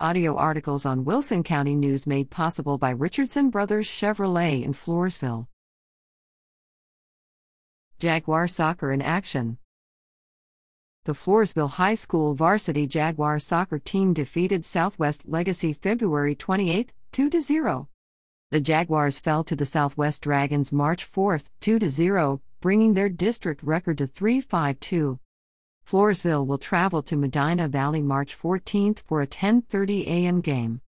Audio articles on Wilson County News made possible by Richardson Brothers Chevrolet in Floresville. Jaguar Soccer in Action. The Floresville High School varsity Jaguar soccer team defeated Southwest Legacy February 28, 2 0. The Jaguars fell to the Southwest Dragons March 4, 2 0, bringing their district record to 3 5 2. Floresville will travel to Medina Valley March 14 for a 10:30 a.m. game.